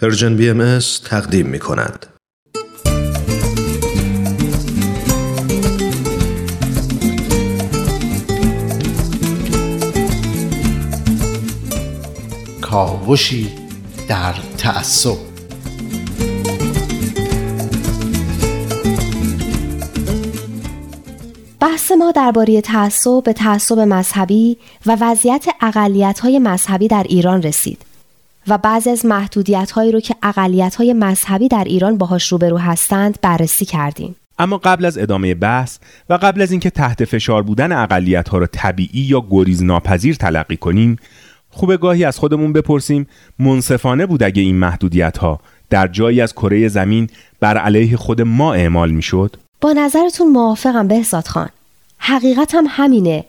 پرژن بی ام تقدیم می کند. کاوشی در تعصب بحث ما درباره تعصب به تعصب مذهبی و وضعیت اقلیت‌های مذهبی در ایران رسید. و بعضی از محدودیت هایی رو که اقلیت های مذهبی در ایران باهاش روبرو هستند بررسی کردیم. اما قبل از ادامه بحث و قبل از اینکه تحت فشار بودن اقلیت ها رو طبیعی یا گریز ناپذیر تلقی کنیم خوب گاهی از خودمون بپرسیم منصفانه بود اگه این محدودیت ها در جایی از کره زمین بر علیه خود ما اعمال می‌شد؟ با نظرتون موافقم بهزاد خان. حقیقت هم همینه.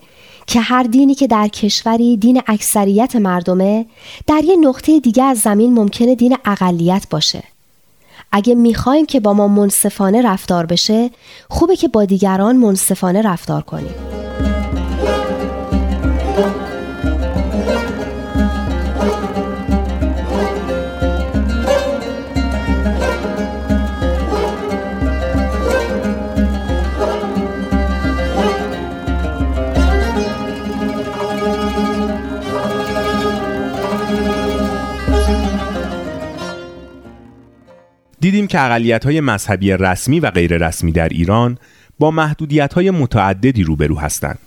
که هر دینی که در کشوری دین اکثریت مردمه در یه نقطه دیگه از زمین ممکنه دین اقلیت باشه. اگه می‌خوایم که با ما منصفانه رفتار بشه خوبه که با دیگران منصفانه رفتار کنیم. دیدیم که اقلیت های مذهبی رسمی و غیر رسمی در ایران با محدودیت های متعددی روبرو هستند.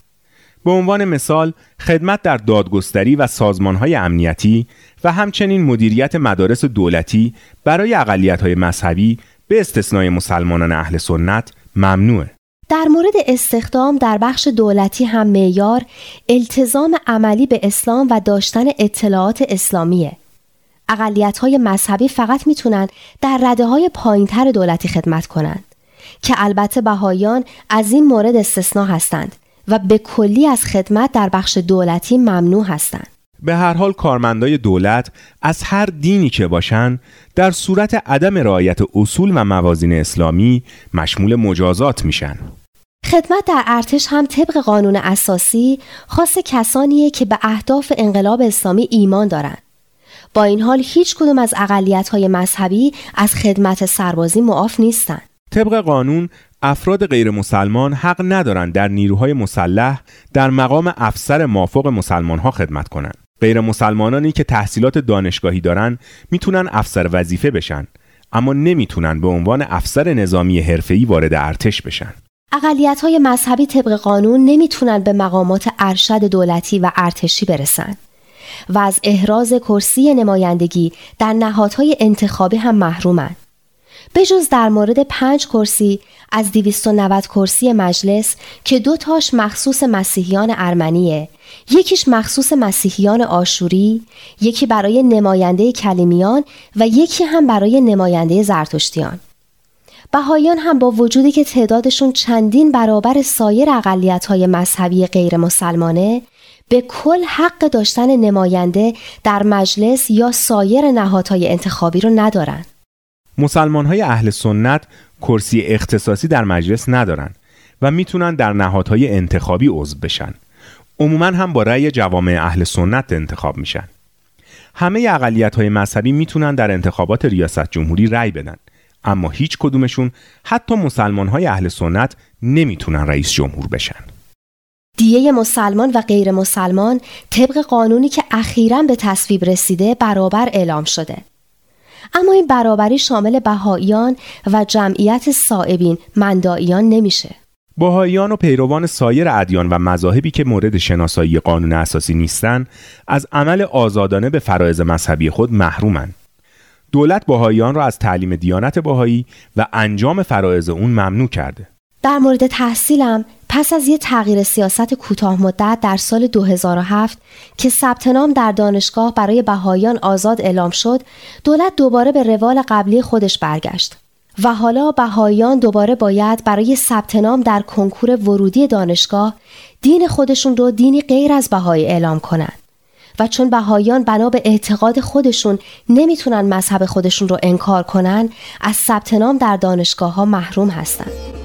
به عنوان مثال خدمت در دادگستری و سازمان های امنیتی و همچنین مدیریت مدارس دولتی برای اقلیت های مذهبی به استثنای مسلمانان اهل سنت ممنوعه. در مورد استخدام در بخش دولتی هم معیار التزام عملی به اسلام و داشتن اطلاعات اسلامیه اقلیت های مذهبی فقط می‌تونن در رده های پایین تر دولتی خدمت کنند که البته بهایان از این مورد استثنا هستند و به کلی از خدمت در بخش دولتی ممنوع هستند. به هر حال کارمندای دولت از هر دینی که باشن در صورت عدم رعایت اصول و موازین اسلامی مشمول مجازات میشن. خدمت در ارتش هم طبق قانون اساسی خاص کسانیه که به اهداف انقلاب اسلامی ایمان دارند با این حال هیچ کدوم از اقلیت های مذهبی از خدمت سربازی معاف نیستند. طبق قانون افراد غیر مسلمان حق ندارند در نیروهای مسلح در مقام افسر مافوق مسلمان ها خدمت کنند. غیر مسلمانانی که تحصیلات دانشگاهی دارند می‌تونن افسر وظیفه بشن اما نمی‌تونن به عنوان افسر نظامی حرفه‌ای وارد ارتش بشن. اقلیت های مذهبی طبق قانون نمی‌تونن به مقامات ارشد دولتی و ارتشی برسند. و از احراز کرسی نمایندگی در نهادهای انتخابی هم محرومند. بجز در مورد پنج کرسی از 290 کرسی مجلس که دو تاش مخصوص مسیحیان ارمنیه یکیش مخصوص مسیحیان آشوری یکی برای نماینده کلیمیان و یکی هم برای نماینده زرتشتیان بهایان هم با وجودی که تعدادشون چندین برابر سایر اقلیت های مذهبی غیر مسلمانه به کل حق داشتن نماینده در مجلس یا سایر نهادهای انتخابی رو ندارن. مسلمان های اهل سنت کرسی اختصاصی در مجلس ندارن و می‌تونن در نهادهای انتخابی عضو بشن. عموما هم با رأی جوامع اهل سنت انتخاب میشن. همه اقلیت های مذهبی می‌تونن در انتخابات ریاست جمهوری رأی بدن اما هیچ کدومشون حتی مسلمان های اهل سنت نمی‌تونن رئیس جمهور بشن. دیه مسلمان و غیر مسلمان طبق قانونی که اخیرا به تصویب رسیده برابر اعلام شده. اما این برابری شامل بهاییان و جمعیت صائبین مندائیان نمیشه. بهاییان و پیروان سایر ادیان و مذاهبی که مورد شناسایی قانون اساسی نیستند از عمل آزادانه به فرایض مذهبی خود محرومند. دولت بهاییان را از تعلیم دیانت بهایی و انجام فرایض اون ممنوع کرده. در مورد تحصیلم پس از یه تغییر سیاست کوتاه مدت در سال 2007 که ثبت نام در دانشگاه برای بهایان آزاد اعلام شد، دولت دوباره به روال قبلی خودش برگشت. و حالا بهایان دوباره باید برای ثبت نام در کنکور ورودی دانشگاه دین خودشون رو دینی غیر از بهایی اعلام کنند. و چون بهایان بنا به اعتقاد خودشون نمی‌تونن مذهب خودشون رو انکار کنن از ثبت نام در دانشگاه ها محروم هستند.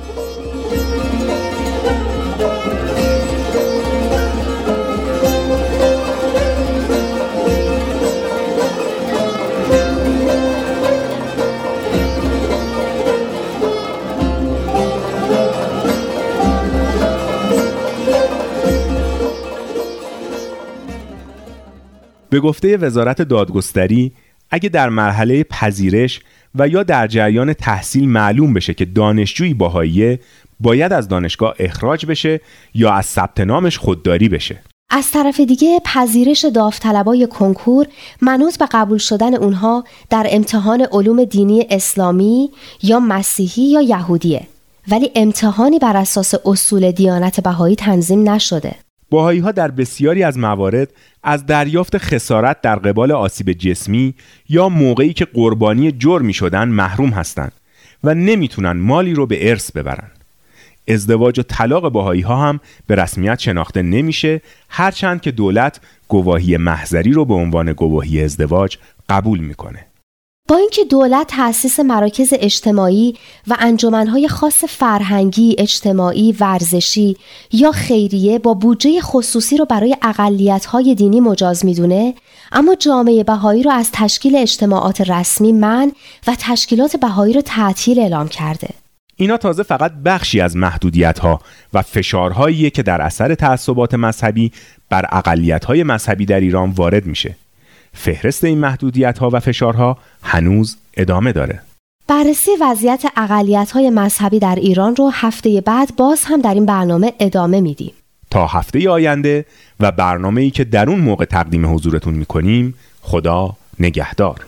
به گفته وزارت دادگستری اگه در مرحله پذیرش و یا در جریان تحصیل معلوم بشه که دانشجویی باهاییه باید از دانشگاه اخراج بشه یا از ثبت نامش خودداری بشه. از طرف دیگه پذیرش داوطلبای کنکور منوط به قبول شدن اونها در امتحان علوم دینی اسلامی یا مسیحی یا یهودیه. ولی امتحانی بر اساس اصول دیانت بهایی تنظیم نشده. باهایی ها در بسیاری از موارد از دریافت خسارت در قبال آسیب جسمی یا موقعی که قربانی جرمی شدن محروم هستند و نمی‌تونن مالی رو به ارث ببرن. ازدواج و طلاق باهایی ها هم به رسمیت شناخته نمیشه هرچند که دولت گواهی محضری رو به عنوان گواهی ازدواج قبول می‌کنه. با اینکه دولت تأسیس مراکز اجتماعی و انجمنهای خاص فرهنگی، اجتماعی، ورزشی یا خیریه با بودجه خصوصی رو برای اقلیت‌های دینی مجاز می‌دونه، اما جامعه بهایی رو از تشکیل اجتماعات رسمی من و تشکیلات بهایی رو تعطیل اعلام کرده. اینا تازه فقط بخشی از محدودیت ها و فشارهاییه که در اثر تعصبات مذهبی بر اقلیت های مذهبی در ایران وارد میشه. فهرست این محدودیت ها و فشارها هنوز ادامه داره. بررسی وضعیت اقلیت های مذهبی در ایران رو هفته بعد باز هم در این برنامه ادامه میدیم. تا هفته آینده و برنامه ای که در اون موقع تقدیم حضورتون می‌کنیم خدا نگهدار.